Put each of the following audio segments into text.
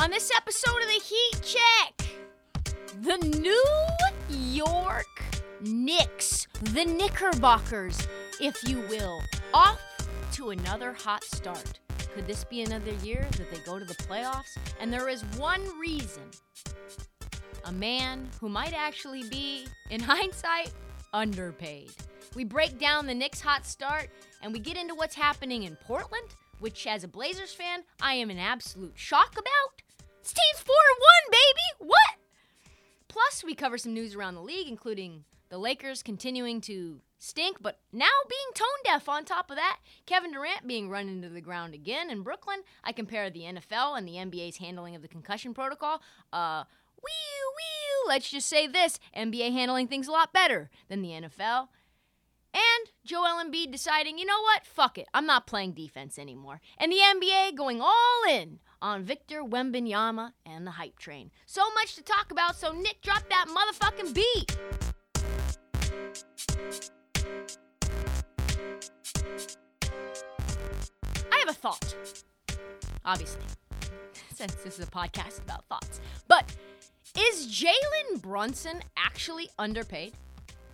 On this episode of the Heat Check, the New York Knicks, the Knickerbockers, if you will, off to another hot start. Could this be another year that they go to the playoffs? And there is one reason a man who might actually be, in hindsight, underpaid. We break down the Knicks' hot start and we get into what's happening in Portland, which, as a Blazers fan, I am in absolute shock about. Team's 4 1, baby! What? Plus, we cover some news around the league, including the Lakers continuing to stink, but now being tone deaf on top of that. Kevin Durant being run into the ground again in Brooklyn. I compare the NFL and the NBA's handling of the concussion protocol. Uh, wee wee. Let's just say this NBA handling things a lot better than the NFL. And Joel Embiid deciding, you know what? Fuck it. I'm not playing defense anymore. And the NBA going all in on Victor Wembanyama and the hype train. So much to talk about, so Nick, drop that motherfucking beat. I have a thought. Obviously, since this is a podcast about thoughts. But is Jalen Brunson actually underpaid?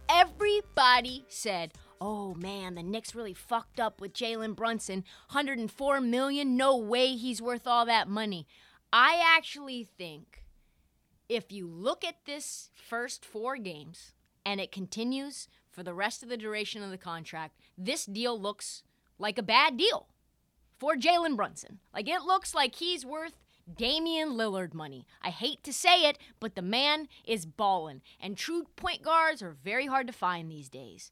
Everybody said, oh man, the Knicks really fucked up with Jalen Brunson. 104 million? No way he's worth all that money. I actually think if you look at this first four games and it continues for the rest of the duration of the contract, this deal looks like a bad deal for Jalen Brunson. Like it looks like he's worth Damian Lillard money. I hate to say it, but the man is ballin', and true point guards are very hard to find these days.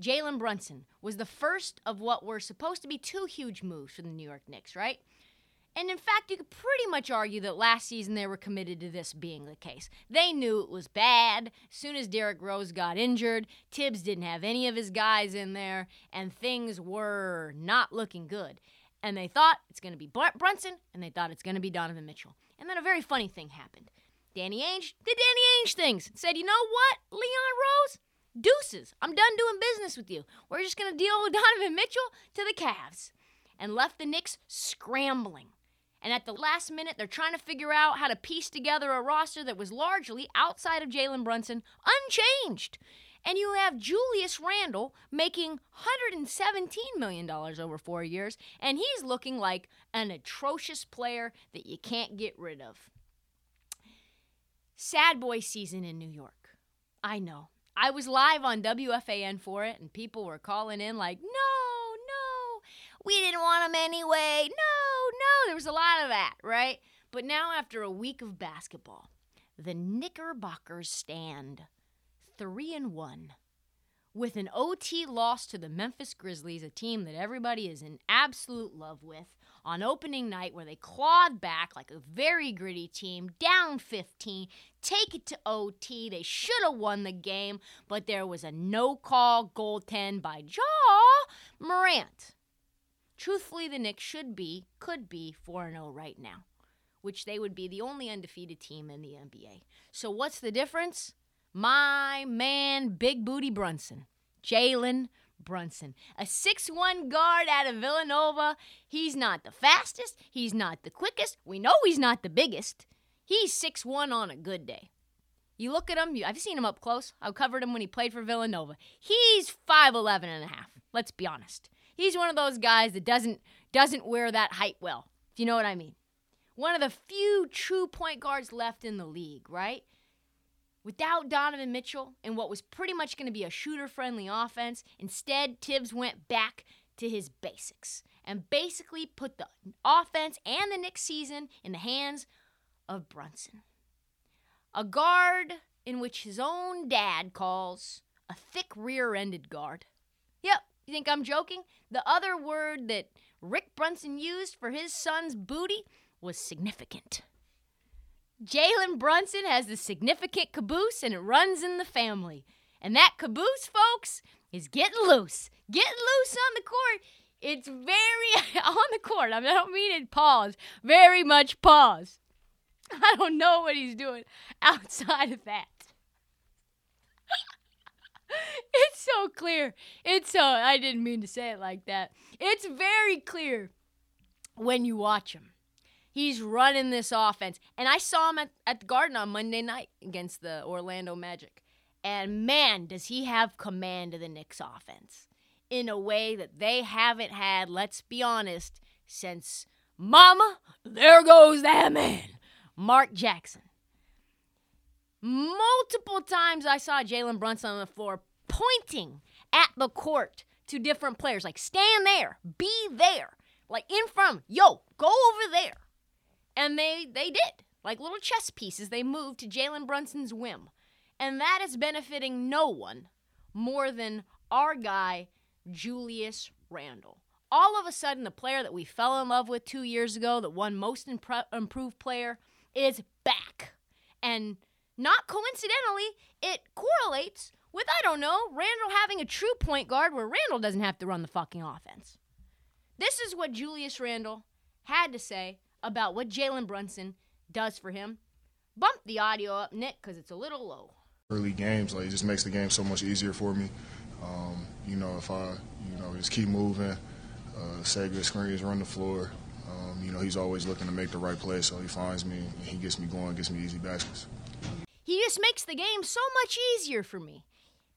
Jalen Brunson was the first of what were supposed to be two huge moves for the New York Knicks, right? And in fact, you could pretty much argue that last season they were committed to this being the case. They knew it was bad. As soon as Derrick Rose got injured, Thibs didn't have any of his guys in there, and things were not looking good. And they thought it's going to be Brunson, and they thought it's going to be Donovan Mitchell. And then a very funny thing happened. Danny Ainge did Danny Ainge things. Said, you know what, Leon Rose? Deuces. I'm done doing business with you. We're just going to deal with Donovan Mitchell to the Cavs. And left the Knicks scrambling. And at the last minute, they're trying to figure out how to piece together a roster that was largely outside of Jalen Brunson, unchanged. And you have Julius Randle making $117 million over four years, and he's looking like an atrocious player that you can't get rid of. Sad boy season in New York. I know. I was live on WFAN for it, and people were calling in like, no, no, we didn't want him anyway. No, no. There was a lot of that, right? But now, after a week of basketball, the Knickerbockers stand three and one with an OT loss to the Memphis Grizzlies, a team that everybody is in absolute love with, on opening night where they clawed back like a very gritty team, down 15, take it to OT. They should have won the game, but there was a no call goaltend by Ja Morant. Truthfully, the Knicks should be, could be 4 0 right now, which they would be the only undefeated team in the NBA. So, what's the difference? My man, Big Booty Brunson, Jalen Brunson, a six-one guard out of Villanova. He's not the fastest, he's not the quickest. We know he's not the biggest. He's six-one on a good day. You look at him, I've seen him up close. I covered him when he played for Villanova. He's 5'11 and a half. Let's be honest. He's one of those guys that doesn't doesn't wear that height well. If you know what I mean. One of the few true point guards left in the league, right? Without Donovan Mitchell and what was pretty much going to be a shooter friendly offense, instead, Thibs went back to his basics and basically put the offense and the next season in the hands of Brunson. A guard in which his own dad calls a thick rear ended guard. Yep, you think I'm joking? The other word that Rick Brunson used for his son's booty was significant. Jalen Brunson has the significant caboose and it runs in the family. And that caboose, folks, is getting loose. Getting loose on the court. It's very on the court. I, don't mean it pause. Very much pause. I don't know what he's doing outside of that. it's so clear. It's so, I didn't mean to say it like that. It's very clear when you watch him. He's running this offense. And I saw him at, at the Garden on Monday night against the Orlando Magic. And man, does he have command of the Knicks offense in a way that they haven't had, let's be honest, since Mama, there goes that man, Mark Jackson. Multiple times I saw Jalen Brunson on the floor pointing at the court to different players, like stand there, be there, like in front, yo, go over there. And they they did. Like little chess pieces, they moved to Jalen Brunson's whim. And that is benefiting no one more than our guy, Julius Randle. All of a sudden, the player that we fell in love with two years ago, that won most improved player, is back. And not coincidentally, it correlates with, I don't know, Randle having a true point guard where Randle doesn't have to run the fucking offense. This is what Julius Randle had to say about what Jalen Brunson does for him. Bump the audio up, Nick, because it's a little low. Early games, like, it just makes the game so much easier for me. Um, you know, if I, you know, just keep moving, uh, set good screens, run the floor. Um, you know, he's always looking to make the right play, so he finds me and he gets me going, gets me easy baskets. He just makes the game so much easier for me.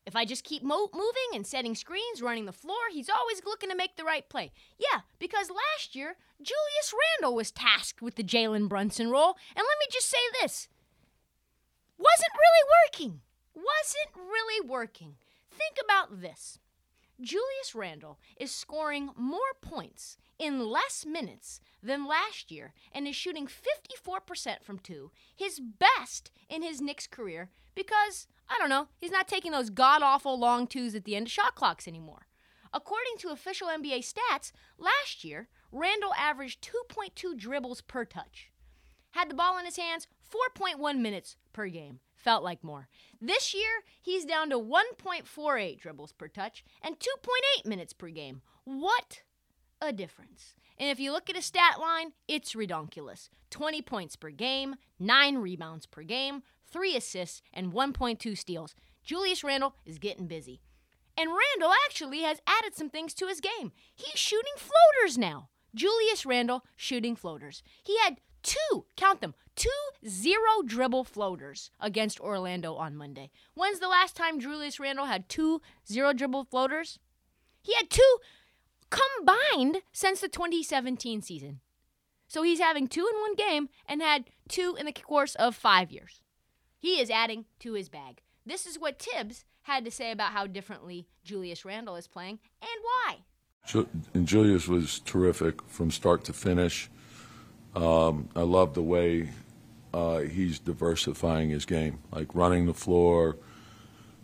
If I just keep mo- moving and setting screens, running the floor, he's always looking to make the right play. Yeah, because last year, Julius Randle was tasked with the Jalen Brunson role. And let me just say this wasn't really working. Wasn't really working. Think about this Julius Randle is scoring more points in less minutes than last year and is shooting 54% from two, his best in his Knicks career, because I don't know, he's not taking those god awful long twos at the end of shot clocks anymore. According to official NBA stats, last year, Randle averaged 2.2 dribbles per touch. Had the ball in his hands 4.1 minutes per game. Felt like more. This year, he's down to 1.48 dribbles per touch and 2.8 minutes per game. What a difference. And if you look at a stat line, it's redonkulous 20 points per game, 9 rebounds per game, three assists, and 1.2 steals. Julius Randle is getting busy. And Randle actually has added some things to his game. He's shooting floaters now. Julius Randle shooting floaters. He had two, count them, two zero dribble floaters against Orlando on Monday. When's the last time Julius Randle had two zero dribble floaters? He had two combined since the 2017 season. So he's having two in one game and had two in the course of five years. He is adding to his bag. This is what Thibs had to say about how differently Julius Randle is playing and why. And Julius was terrific from start to finish. Um, I love the way uh, he's diversifying his game, like running the floor.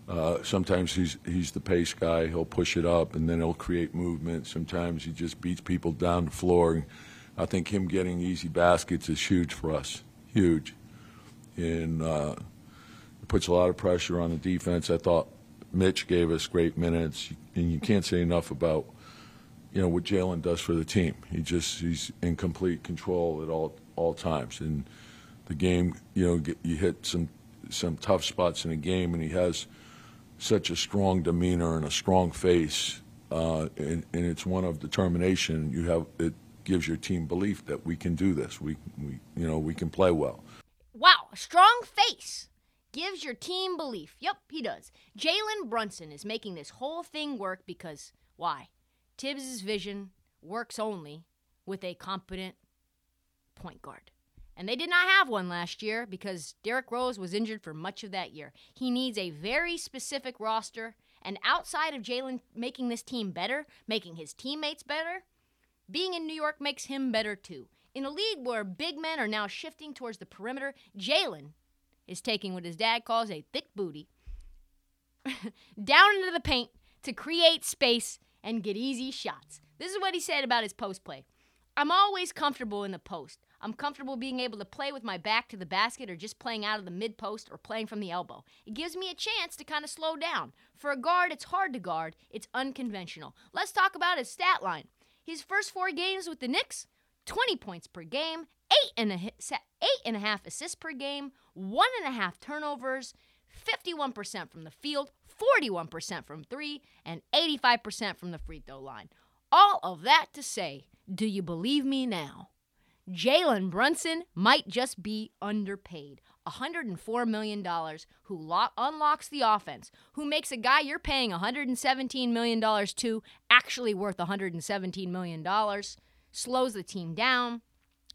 Uh, sometimes he's he's the pace guy. He'll push it up and then he'll create movement. Sometimes he just beats people down the floor. I think him getting easy baskets is huge for us, huge, and uh, puts a lot of pressure on the defense. I thought Mitch gave us great minutes, and you can't say enough about you know what Jalen does for the team. He just he's in complete control at all all times, and the game you know get, you hit some some tough spots in the game, and he has such a strong demeanor and a strong face, uh, and, and, it's one of determination. You have it gives your team belief that we can do this. We, we you know we can play well. Wow, a strong face gives your team belief. Yep, he does. Jalen Brunson is making this whole thing work because why? Thibs' vision works only with a competent point guard. And they did not have one last year because Derrick Rose was injured for much of that year. He needs a very specific roster. And outside of Jalen making this team better, making his teammates better, being in New York makes him better too. In a league where big men are now shifting towards the perimeter, Jalen is taking what his dad calls a thick booty down into the paint to create space and get easy shots. This is what he said about his post play. I'm always comfortable in the post. I'm comfortable being able to play with my back to the basket or just playing out of the mid post or playing from the elbow. It gives me a chance to kind of slow down. For a guard, it's hard to guard, it's unconventional. Let's talk about his stat line. His first four games with the Knicks 20 points per game, eight and a, eight and a half assists per game, one and a half turnovers, 51% from the field, 41% from three, and 85% from the free throw line. All of that to say, do you believe me now? Jalen Brunson might just be underpaid. $104 million, who lo- unlocks the offense, who makes a guy you're paying $117 million to actually worth $117 million, slows the team down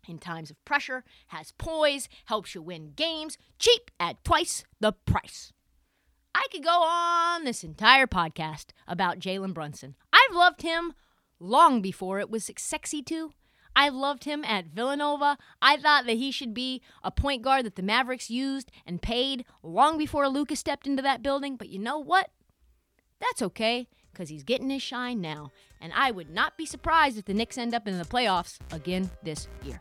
in times of pressure, has poise, helps you win games, cheap at twice the price. I could go on this entire podcast about Jalen Brunson. I've loved him long before it was sexy to. I loved him at Villanova. I thought that he should be a point guard that the Mavericks used and paid long before Lucas stepped into that building. But you know what? That's okay, because he's getting his shine now. And I would not be surprised if the Knicks end up in the playoffs again this year.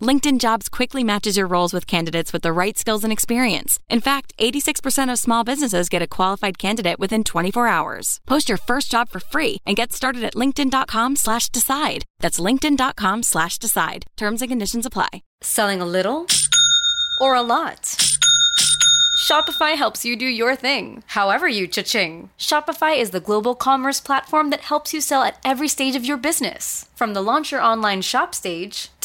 LinkedIn Jobs quickly matches your roles with candidates with the right skills and experience. In fact, 86% of small businesses get a qualified candidate within 24 hours. Post your first job for free and get started at linkedin.com slash decide. That's linkedin.com slash decide. Terms and conditions apply. Selling a little or a lot? Shopify helps you do your thing, however you cha-ching. Shopify is the global commerce platform that helps you sell at every stage of your business. From the launch your online shop stage,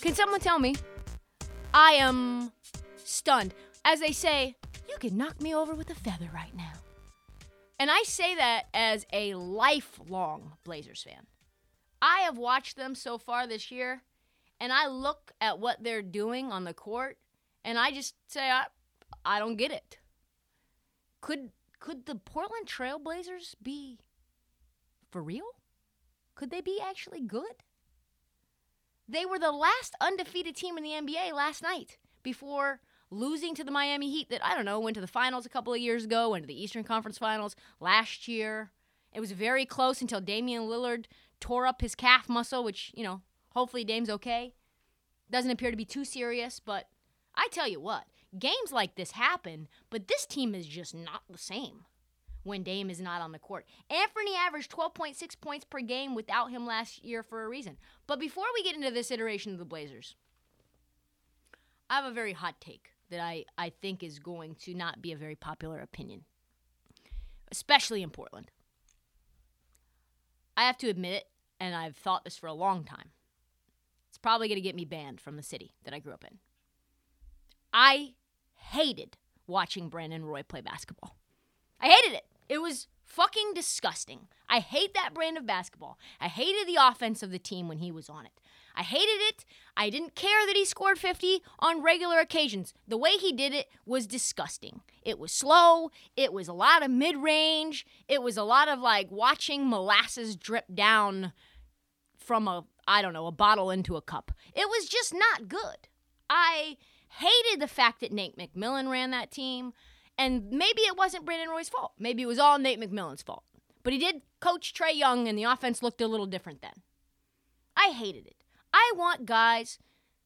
Can someone tell me? I am stunned. As they say, you could knock me over with a feather right now. And I say that as a lifelong Blazers fan. I have watched them so far this year, and I look at what they're doing on the court, and I just say, I, I don't get it. Could could the Portland Trailblazers be for real? Could they be actually good? They were the last undefeated team in the NBA last night before losing to the Miami Heat that I don't know went to the finals a couple of years ago, went to the Eastern Conference Finals last year. It was very close until Damian Lillard tore up his calf muscle, which, you know, hopefully Dame's okay. Doesn't appear to be too serious, but I tell you what, games like this happen, but this team is just not the same when Dame is not on the court. Anthony averaged 12.6 points per game without him last year for a reason. But before we get into this iteration of the Blazers, I have a very hot take that I, I think is going to not be a very popular opinion, especially in Portland. I have to admit it, and I've thought this for a long time. It's probably going to get me banned from the city that I grew up in. I hated watching Brandon Roy play basketball. I hated it. It was fucking disgusting. I hate that brand of basketball. I hated the offense of the team when he was on it. I hated it. I didn't care that he scored 50 on regular occasions. The way he did it was disgusting. It was slow. It was a lot of mid range. It was a lot of like watching molasses drip down from a, I don't know, a bottle into a cup. It was just not good. I hated the fact that Nate McMillan ran that team. And maybe it wasn't Brandon Roy's fault. Maybe it was all Nate McMillan's fault. But he did coach Trae Young, and the offense looked a little different then. I hated it. I want guys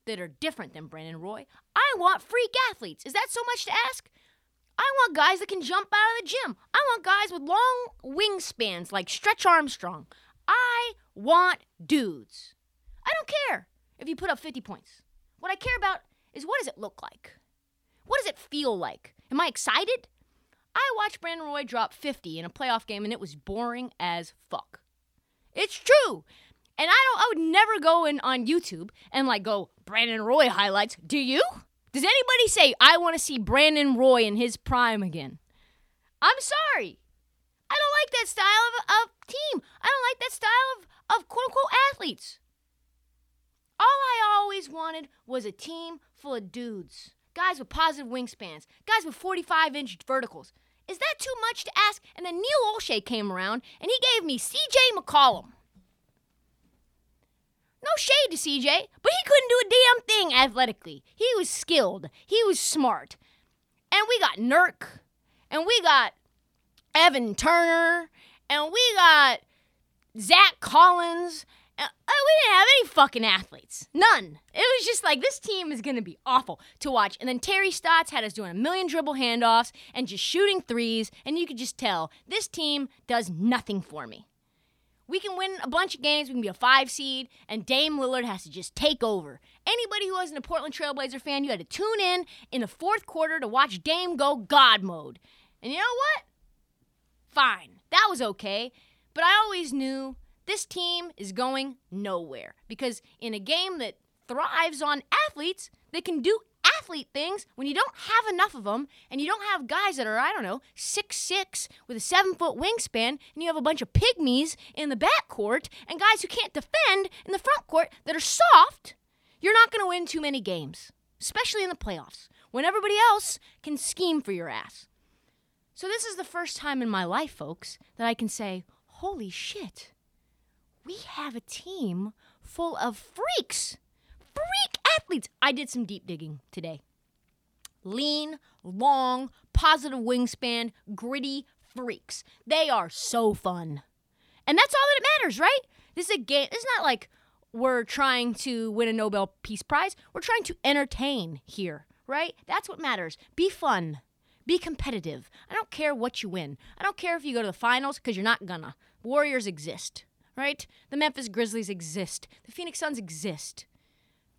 that are different than Brandon Roy. I want freak athletes. Is that so much to ask? I want guys that can jump out of the gym. I want guys with long wingspans like Stretch Armstrong. I want dudes. I don't care if you put up 50 points. What I care about is what does it look like? What does it feel like? Am I excited? I watched Brandon Roy drop 50 in a playoff game and it was boring as fuck. It's true. And I don't I would never go in on YouTube and like go Brandon Roy highlights. Do you? Does anybody say I want to see Brandon Roy in his prime again? I'm sorry. I don't like that style of, of team. I don't like that style of, of quote unquote athletes. All I always wanted was a team full of dudes guys with positive wingspans, guys with 45 inch verticals. Is that too much to ask? And then Neil Olshey came around and he gave me CJ McCollum. No shade to CJ, but he couldn't do a damn thing athletically. He was skilled, he was smart. And we got Nurk, and we got Evan Turner, and we got Zach Collins, uh, we didn't have any fucking athletes. None. It was just like this team is going to be awful to watch. And then Terry Stotts had us doing a million dribble handoffs and just shooting threes. And you could just tell this team does nothing for me. We can win a bunch of games. We can be a five seed, and Dame Lillard has to just take over. Anybody who wasn't a Portland Trailblazer fan, you had to tune in in the fourth quarter to watch Dame go God mode. And you know what? Fine. That was okay. But I always knew this team is going nowhere. Because in a game that thrives on athletes that can do athlete things when you don't have enough of them and you don't have guys that are i don't know six six with a seven foot wingspan and you have a bunch of pygmies in the backcourt and guys who can't defend in the front court that are soft you're not going to win too many games especially in the playoffs when everybody else can scheme for your ass. So this is the first time in my life folks that i can say holy shit we have a team full of freaks, freak athletes. I did some deep digging today. Lean, long, positive wingspan, gritty freaks. They are so fun. And that's all that matters, right? This is a game. It's not like we're trying to win a Nobel Peace Prize. We're trying to entertain here, right? That's what matters. Be fun. Be competitive. I don't care what you win. I don't care if you go to the finals because you're not gonna. Warriors exist right? The Memphis Grizzlies exist. The Phoenix Suns exist.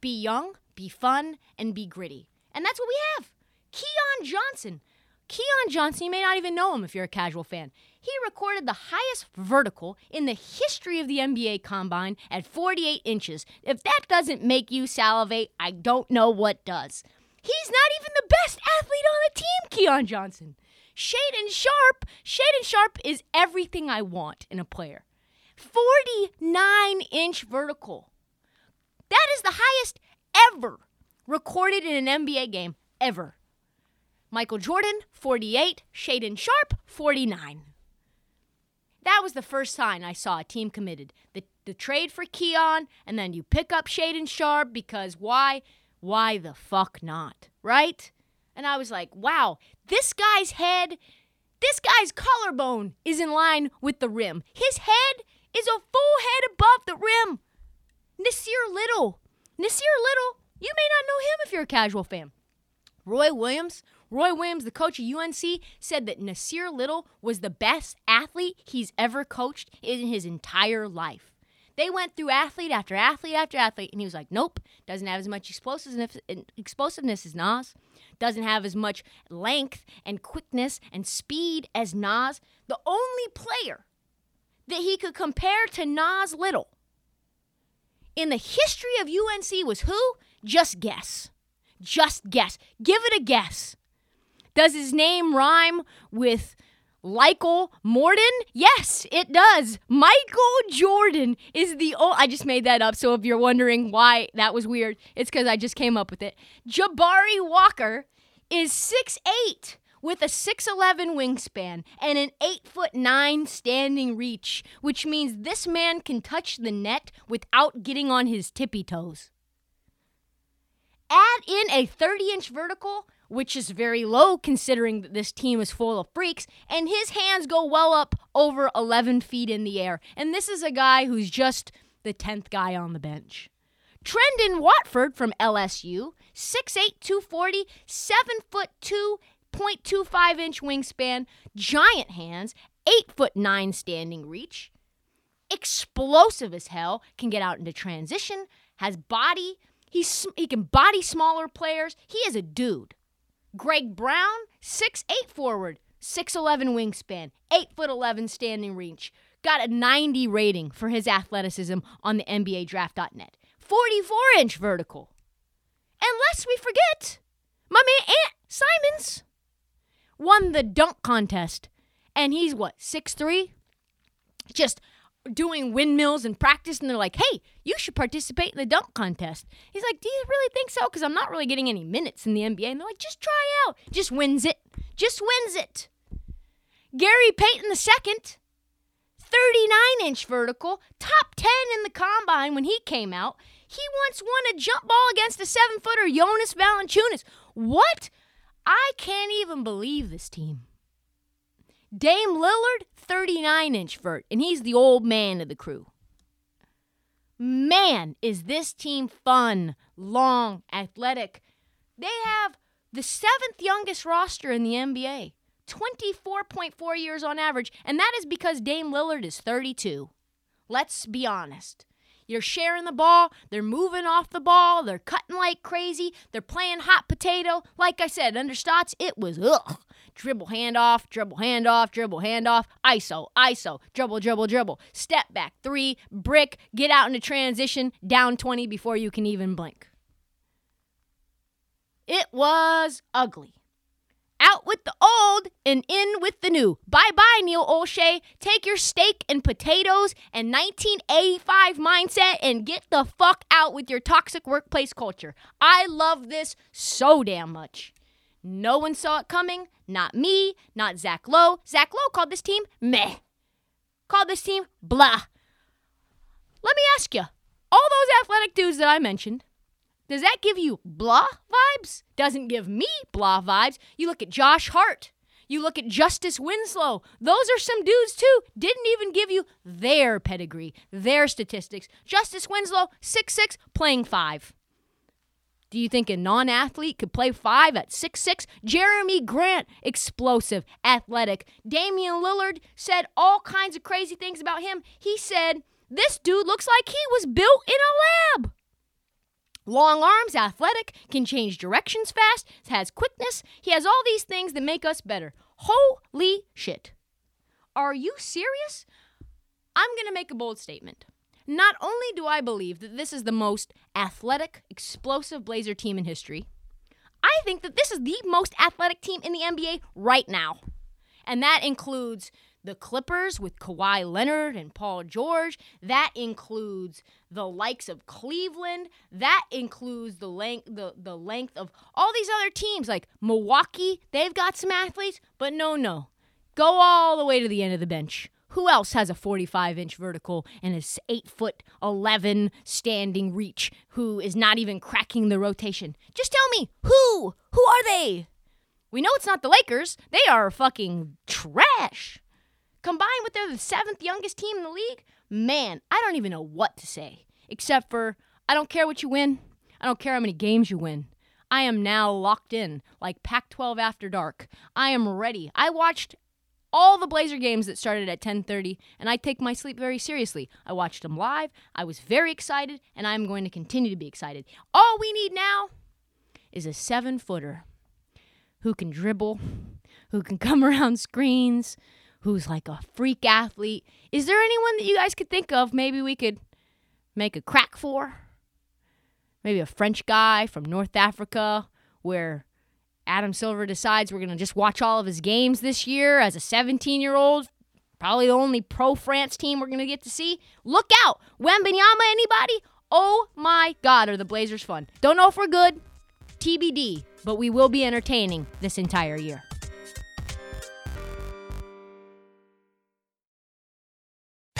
Be young, be fun, and be gritty. And that's what we have. Keon Johnson. Keon Johnson, you may not even know him if you're a casual fan. he recorded the highest vertical in the history of the NBA combine at 48 inches. If that doesn't make you salivate, I don't know what does. He's not even the best athlete on the team, Keon Johnson. Shaedon Sharpe, Shaedon Sharpe is everything I want in a player. 49 inch vertical. That is the highest ever recorded in an NBA game, ever. Michael Jordan, 48. Shaedon Sharpe, 49. That was the first sign I saw a team committed. The, the trade for Keon, and then you pick up Shaedon Sharpe because why? Why the fuck not? Right? And I was like, wow, this guy's head, this guy's collarbone is in line with the rim. His head is a full head above the rim. Nassir Little. Nassir Little, you may not know him if you're a casual fan. Roy Williams, Roy Williams, the coach of UNC, said that Nassir Little was the best athlete he's ever coached in his entire life. They went through athlete after athlete after athlete, and he was like, nope, doesn't have as much explosiveness, explosiveness as Nas, doesn't have as much length and quickness and speed as Nas. The only player that he could compare to Nas Little in the history of UNC was who? Just guess. Just guess. Give it a guess. Does his name rhyme with Michael Morden? Yes, it does. Michael Jordan is the old. I just made that up. So if you're wondering why that was weird, it's because I just came up with it. Jabari Walker is six eight with a 6'11 wingspan and an 8'9 standing reach, which means this man can touch the net without getting on his tippy toes. Add in a 30 inch vertical, which is very low considering that this team is full of freaks, and his hands go well up over 11 feet in the air. And this is a guy who's just the 10th guy on the bench. Trendon Watford from LSU, 6'8, 240, 7 foot 2, 0.25 inch wingspan, giant hands, 8 foot 9 standing reach, explosive as hell, can get out into transition, has body, he's, he can body smaller players. He is a dude. Greg Brown, 6'8 forward, 6'11 wingspan, 8 foot 11 standing reach. Got a 90 rating for his athleticism on the NBA draft.net. 44 inch vertical. And lest we forget, my man Ant Simons won the dunk contest. And he's what, six three? Just doing windmills and practice, and they're like, hey, you should participate in the dunk contest. He's like, do you really think so? Because I'm not really getting any minutes in the NBA. And they're like, just try out. Just wins it. Just wins it. Gary Payton II, 39 inch vertical, top 10 in the combine when he came out. He once won a jump ball against a seven footer, Jonas Valanciunas. What? I can't even believe this team. Dame Lillard, 39 inch vert, and he's the old man of the crew. Man, is this team fun, long, athletic. They have the seventh youngest roster in the NBA, 24.4 years on average, and that is because Dame Lillard is 32. Let's be honest. You're sharing the ball. They're moving off the ball. They're cutting like crazy. They're playing hot potato. Like I said, under Stotts, it was ugh. Dribble handoff, dribble handoff, dribble handoff, ISO, ISO, dribble, dribble, dribble, step back, three, brick, get out into transition, down 20 before you can even blink. It was ugly. Out with the old and in with the new. Bye bye, Neil Olshey. Take your steak and potatoes and 1985 mindset and get the fuck out with your toxic workplace culture. I love this so damn much. No one saw it coming. Not me, not Zach Lowe. Zach Lowe called this team meh. Called this team blah. Let me ask you all those athletic dudes that I mentioned, does that give you blah vibes? Doesn't give me blah vibes. You look at Josh Hart. You look at Justice Winslow. Those are some dudes too. Didn't even give you their pedigree, their statistics. Justice Winslow, six six, playing five. Do you think a non athlete could play five at six six? Jerami Grant, explosive, athletic. Damian Lillard said all kinds of crazy things about him. He said, This dude looks like he was built in a lab. Long arms, athletic, can change directions fast, has quickness. He has all these things that make us better. Holy shit. Are you serious? I'm going to make a bold statement. Not only do I believe that this is the most athletic, explosive Blazer team in history, I think that this is the most athletic team in the NBA right now. And that includes the Clippers with Kawhi Leonard and Paul George. That includes the likes of Cleveland. That includes the length the, the length of all these other teams like Milwaukee. They've got some athletes, but no, no. Go all the way to the end of the bench. Who else has a 45 inch vertical and is 8 foot 11 standing reach who is not even cracking the rotation? Just tell me, who? Who are they? We know it's not the Lakers. They are fucking trash. Combined with they're the seventh youngest team in the league, man, I don't even know what to say. Except for, I don't care what you win. I don't care how many games you win. I am now locked in, like Pac 12 after dark. I am ready. I watched all the Blazer games that started at 10:30 and I take my sleep very seriously. I watched them live. I was very excited and I'm going to continue to be excited. All we need now is a 7-footer who can dribble, who can come around screens, who's like a freak athlete. Is there anyone that you guys could think of maybe we could make a crack for? Maybe a French guy from North Africa where Adam Silver decides we're going to just watch all of his games this year as a 17 year old. Probably the only pro France team we're going to get to see. Look out! Wembanyama, anybody? Oh my God, are the Blazers fun? Don't know if we're good. TBD, but we will be entertaining this entire year.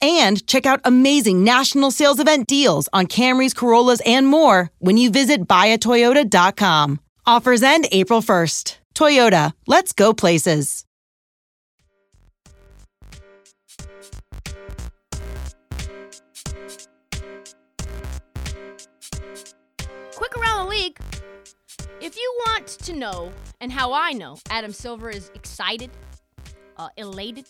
and check out amazing national sales event deals on Camrys, Corollas, and more when you visit buyatoyota.com. Offers end April 1st. Toyota, let's go places. Quick around the league. If you want to know, and how I know, Adam Silver is excited, uh, elated,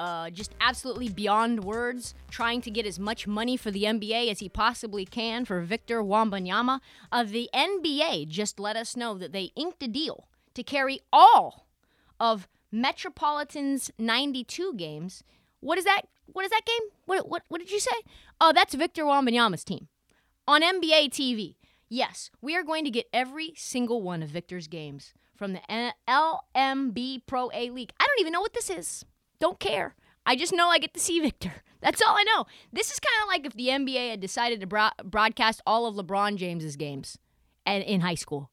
uh, just absolutely beyond words, trying to get as much money for the NBA as he possibly can for Victor Wembanyama. Uh, the NBA just let us know that they inked a deal to carry all of Metropolitan's 92 games. What is that? What is that game? What what what did you say? Oh, that's Victor Wembanyama's team on NBA TV. Yes, we are going to get every single one of Victor's games from the LNB Pro A League. I don't even know what this is. Don't care. I just know I get to see Victor. That's all I know. This is kind of like if the NBA had decided to bro- broadcast all of LeBron James's games and in high school.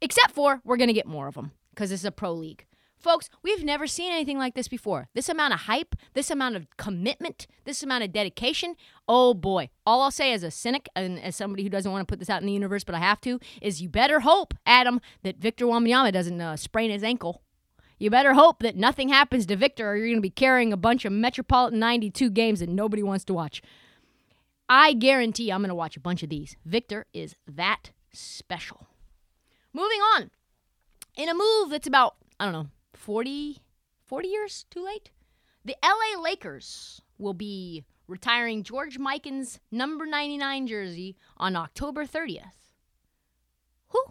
Except for we're going to get more of them because it's a pro league. Folks, we've never seen anything like this before. This amount of hype, this amount of commitment, this amount of dedication. Oh boy. All I'll say as a cynic and as somebody who doesn't want to put this out in the universe, but I have to, is you better hope, Adam, that Victor Wembanyama doesn't uh, sprain his ankle. You better hope that nothing happens to Victor or you're going to be carrying a bunch of Metropolitan 92 games that nobody wants to watch. I guarantee I'm going to watch a bunch of these. Victor is that special. Moving on. In a move that's about, I don't know, 40, 40 years too late, the LA Lakers will be retiring George Mikan's number 99 jersey on October 30th. Who?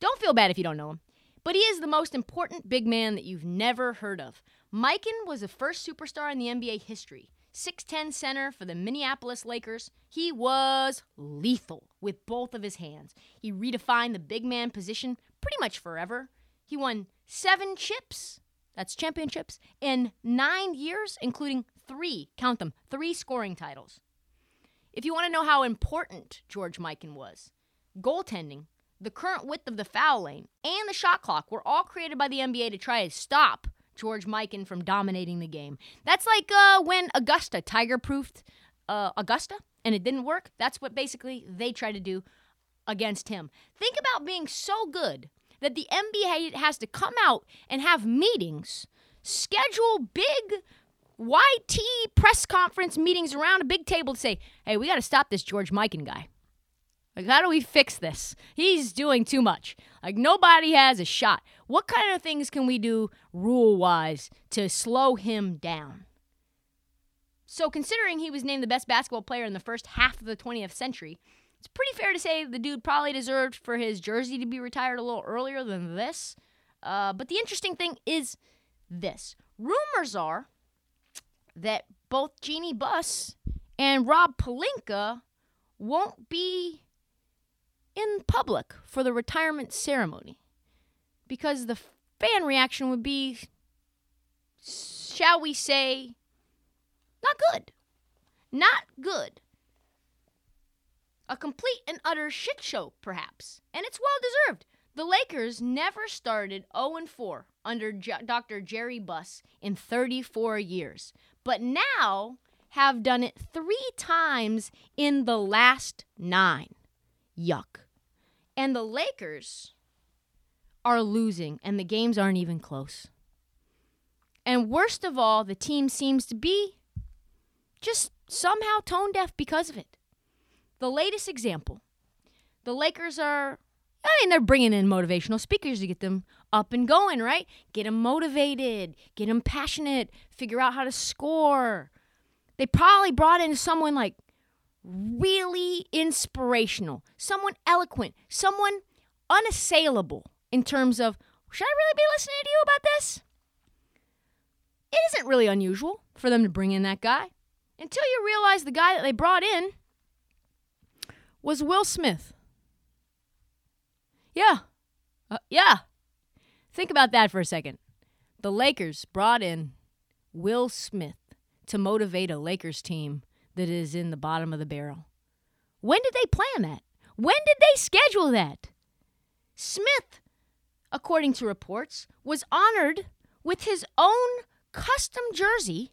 Don't feel bad if you don't know him. But he is the most important big man that you've never heard of. Mikan was the first superstar in the NBA history. 6'10 center for the Minneapolis Lakers. He was lethal with both of his hands. He redefined the big man position pretty much forever. He won seven chips, that's championships, in nine years, including three, count them, three scoring titles. If you want to know how important George Mikan was, goaltending, the current width of the foul lane, and the shot clock were all created by the NBA to try to stop George Mikan from dominating the game. That's like uh, when Augusta tiger proofed uh, Augusta and it didn't work. That's what basically they tried to do against him. Think about being so good that the NBA has to come out and have meetings, schedule big YT press conference meetings around a big table to say, hey, we got to stop this George Mikan guy. Like, how do we fix this? He's doing too much. Like, nobody has a shot. What kind of things can we do rule wise to slow him down? So, considering he was named the best basketball player in the first half of the 20th century, it's pretty fair to say the dude probably deserved for his jersey to be retired a little earlier than this. Uh, but the interesting thing is this rumors are that both Jeanie Buss and Rob Pelinka won't be in public for the retirement ceremony because the fan reaction would be, shall we say, not good. Not good. A complete and utter shit show, perhaps. And it's well deserved. The Lakers never started 0 4 under J- Dr. Jerry Buss in 34 years, but now have done it three times in the last nine. Yuck. And the Lakers are losing, and the games aren't even close. And worst of all, the team seems to be just somehow tone deaf because of it. The latest example the Lakers are, I mean, they're bringing in motivational speakers to get them up and going, right? Get them motivated, get them passionate, figure out how to score. They probably brought in someone like really inspirational, someone eloquent, someone unassailable in terms of, should I really be listening to you about this? It isn't really unusual for them to bring in that guy until you realize the guy that they brought in was Will Smith. Yeah. Uh, yeah. Think about that for a second. The Lakers brought in Will Smith to motivate a Lakers team that is in the bottom of the barrel. When did they plan that? When did they schedule that? Smith, according to reports, was honored with his own custom jersey,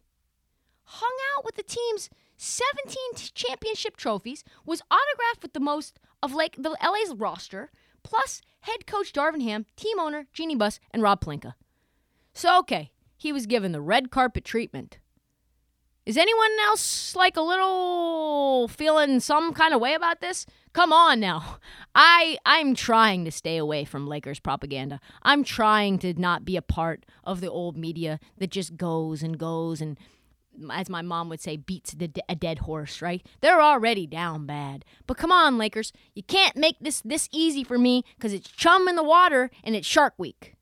hung out with the team's 17 championship trophies, was autographed with the most of like the LA's roster, plus head coach Darvin Ham, team owner Jeanie Buss, and Rob Pelinka. So okay, he was given the red carpet treatment. Is anyone else like a little feeling some kind of way about this? Come on now. I I'm trying to stay away from Lakers propaganda. I'm trying to not be a part of the old media that just goes and goes and as my mom would say, beats the, a dead horse, right? They're already down bad. But come on, Lakers. You can't make this this easy for me because it's chum in the water and it's Shark Week.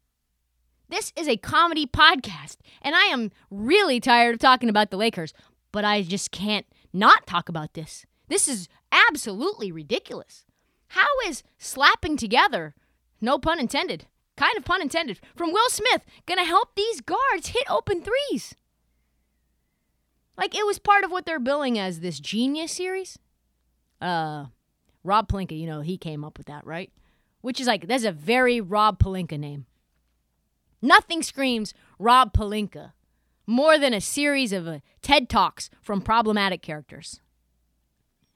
This is a comedy podcast, and I am really tired of talking about the Lakers, but I just can't not talk about this. This is absolutely ridiculous. How is slapping together, no pun intended, kind of pun intended, from Will Smith gonna help these guards hit open threes? Like it was part of what they're billing as this genius series. Uh, Rob Pelinka, you know, he came up with that, right? Which is like that's a very Rob Pelinka name. Nothing screams Rob Pelinka more than a series of uh, TED Talks from problematic characters.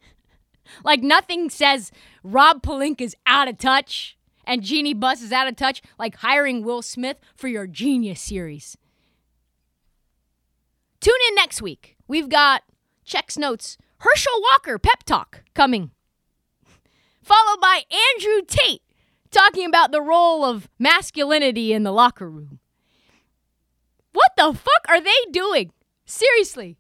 like nothing says Rob Pelinka's out of touch and Jeanie Buss is out of touch like hiring Will Smith for your genius series. Tune in next week. We've got checks notes Herschel Walker pep talk coming. Followed by Andrew Tate talking about the role of masculinity in the locker room. What the fuck are they doing? Seriously.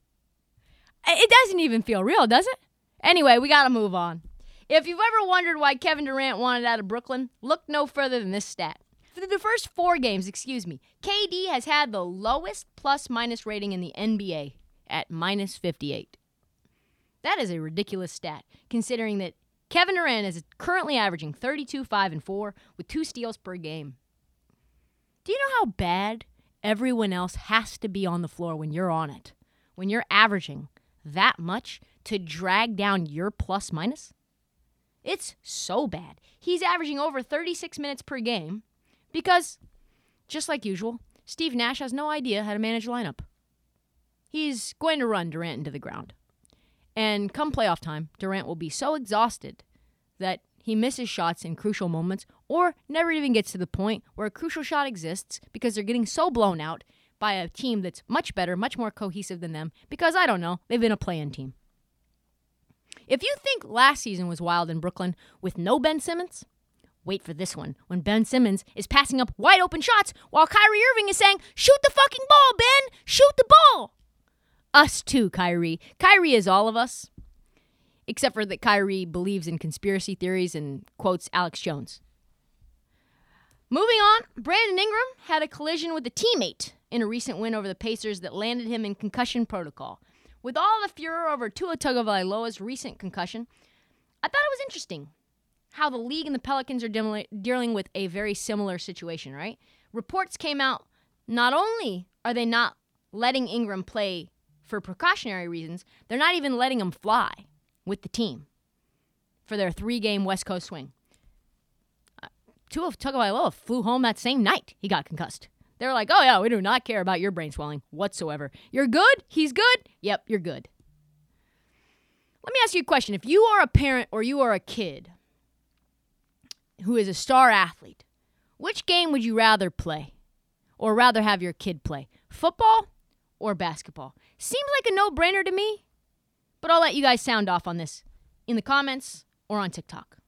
It doesn't even feel real, does it? Anyway, we got to move on. If you've ever wondered why Kevin Durant wanted out of Brooklyn, look no further than this stat. Through the first four games, excuse me, KD has had the lowest plus minus rating in the NBA at minus 58. That is a ridiculous stat, considering that Kevin Durant is currently averaging 32, 5, and 4 with two steals per game. Do you know how bad everyone else has to be on the floor when you're on it? When you're averaging that much to drag down your plus minus? It's so bad. He's averaging over 36 minutes per game because, just like usual, Steve Nash has no idea how to manage a lineup. He's going to run Durant into the ground. And come playoff time, Durant will be so exhausted that he misses shots in crucial moments or never even gets to the point where a crucial shot exists because they're getting so blown out by a team that's much better, much more cohesive than them because I don't know, they've been a play in team. If you think last season was wild in Brooklyn with no Ben Simmons, wait for this one when Ben Simmons is passing up wide open shots while Kyrie Irving is saying, Shoot the fucking ball, Ben! Shoot the ball! Us too, Kyrie. Kyrie is all of us, except for that Kyrie believes in conspiracy theories and quotes Alex Jones. Moving on, Brandon Ingram had a collision with a teammate in a recent win over the Pacers that landed him in concussion protocol. With all the furor over Tua Tagovailoa's recent concussion, I thought it was interesting how the league and the Pelicans are dealing with a very similar situation, right? Reports came out not only are they not letting Ingram play for precautionary reasons, they're not even letting him fly with the team for their three-game West Coast swing. Uh, Tua Tagovailoa flew home that same night he got concussed. They were like, oh, yeah, we do not care about your brain swelling whatsoever. You're good? He's good? Yep, you're good. Let me ask you a question. If you are a parent or you are a kid who is a star athlete, which game would you rather play or rather have your kid play? Football or basketball? Seems like a no brainer to me, but I'll let you guys sound off on this in the comments or on TikTok.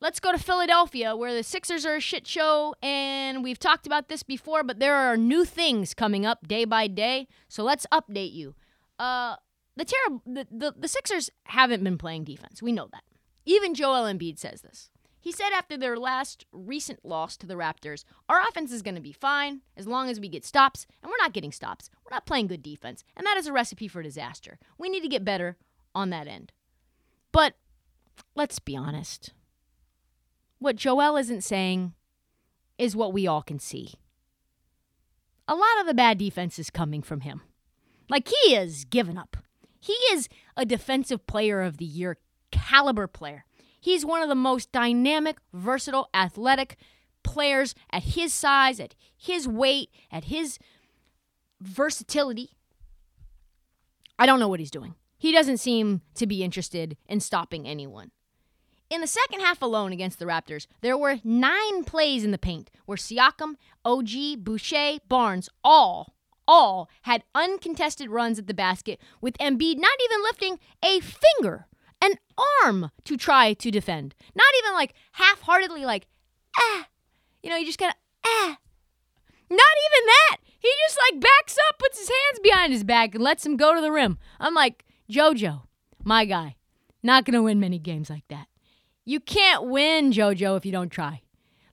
Let's go to Philadelphia, where the Sixers are a shit show, and we've talked about this before, but there are new things coming up day by day. So let's update you. Uh, the terrible, the, the, the Sixers haven't been playing defense. We know that. Even Joel Embiid says this. He said after their last recent loss to the Raptors, our offense is going to be fine as long as we get stops, and we're not getting stops. We're not playing good defense, and that is a recipe for disaster. We need to get better on that end. But let's be honest. What Joel isn't saying is what we all can see. A lot of the bad defense is coming from him. Like he is given up. He is a defensive player of the year caliber player. He's one of the most dynamic, versatile, athletic players at his size, at his weight, at his versatility. I don't know what he's doing. He doesn't seem to be interested in stopping anyone. In the second half alone against the Raptors, there were nine plays in the paint where Siakam, OG, Boucher, Barnes all, all had uncontested runs at the basket with Embiid not even lifting a finger, an arm to try to defend. Not even like half-heartedly like, ah. You know, you just of, ah. Not even that. He just like backs up, puts his hands behind his back, and lets him go to the rim. I'm like, JoJo, my guy, not to win many games like that. You can't win, JoJo, if you don't try.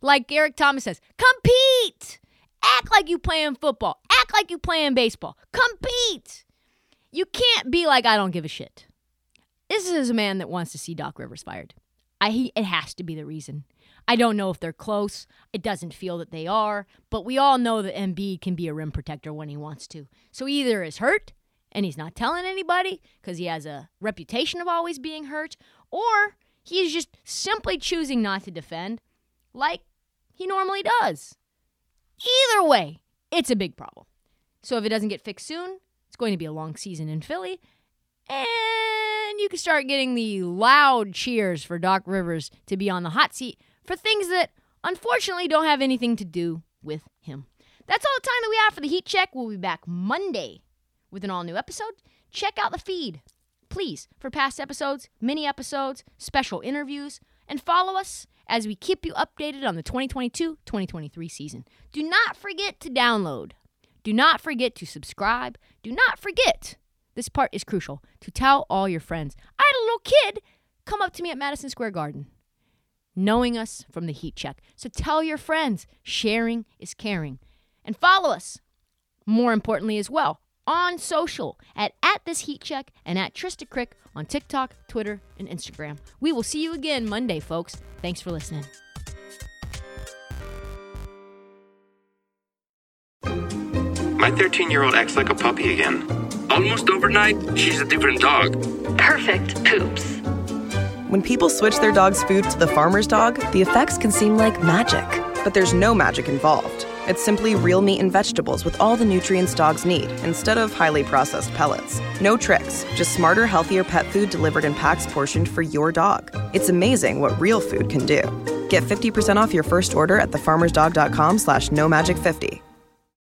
Like Eric Thomas says, compete. Act like you playing football. Act like you playing baseball. Compete. You can't be like I don't give a shit. This is a man that wants to see Doc Rivers fired. I he, it has to be the reason. I don't know if they're close. It doesn't feel that they are, but we all know that Embiid can be a rim protector when he wants to. So either is hurt and he's not telling anybody because he has a reputation of always being hurt, or he's just simply choosing not to defend like he normally does. Either way, it's a big problem. So if it doesn't get fixed soon, it's going to be a long season in Philly. And you can start getting the loud cheers for Doc Rivers to be on the hot seat for things that unfortunately don't have anything to do with him. That's all the time that we have for the Heat Check. We'll be back Monday with an all new episode. Check out the feed please, for past episodes, mini episodes, special interviews, and follow us as we keep you updated on the 2022 2023 season. Do not forget to download. Do not forget to subscribe. Do not forget, this part is crucial, to tell all your friends. I had a little kid come up to me at Madison Square Garden, knowing us from the heat check. So tell your friends. Sharing is caring. And follow us, more importantly, as well, on social at, at this heat check and at Trysta Krick on TikTok, Twitter, and Instagram. We will see you again Monday, folks. Thanks for listening. My 13 year old acts like a puppy again. Almost overnight, she's a different dog. Perfect poops. When people switch their dog's food to the farmer's dog, the effects can seem like magic. But there's no magic involved. It's simply real meat and vegetables with all the nutrients dogs need, instead of highly processed pellets. No tricks, just smarter, healthier pet food delivered in packs portioned for your dog. It's amazing what real food can do. Get 50% off your first order at thefarmersdog.com slash no magic 50.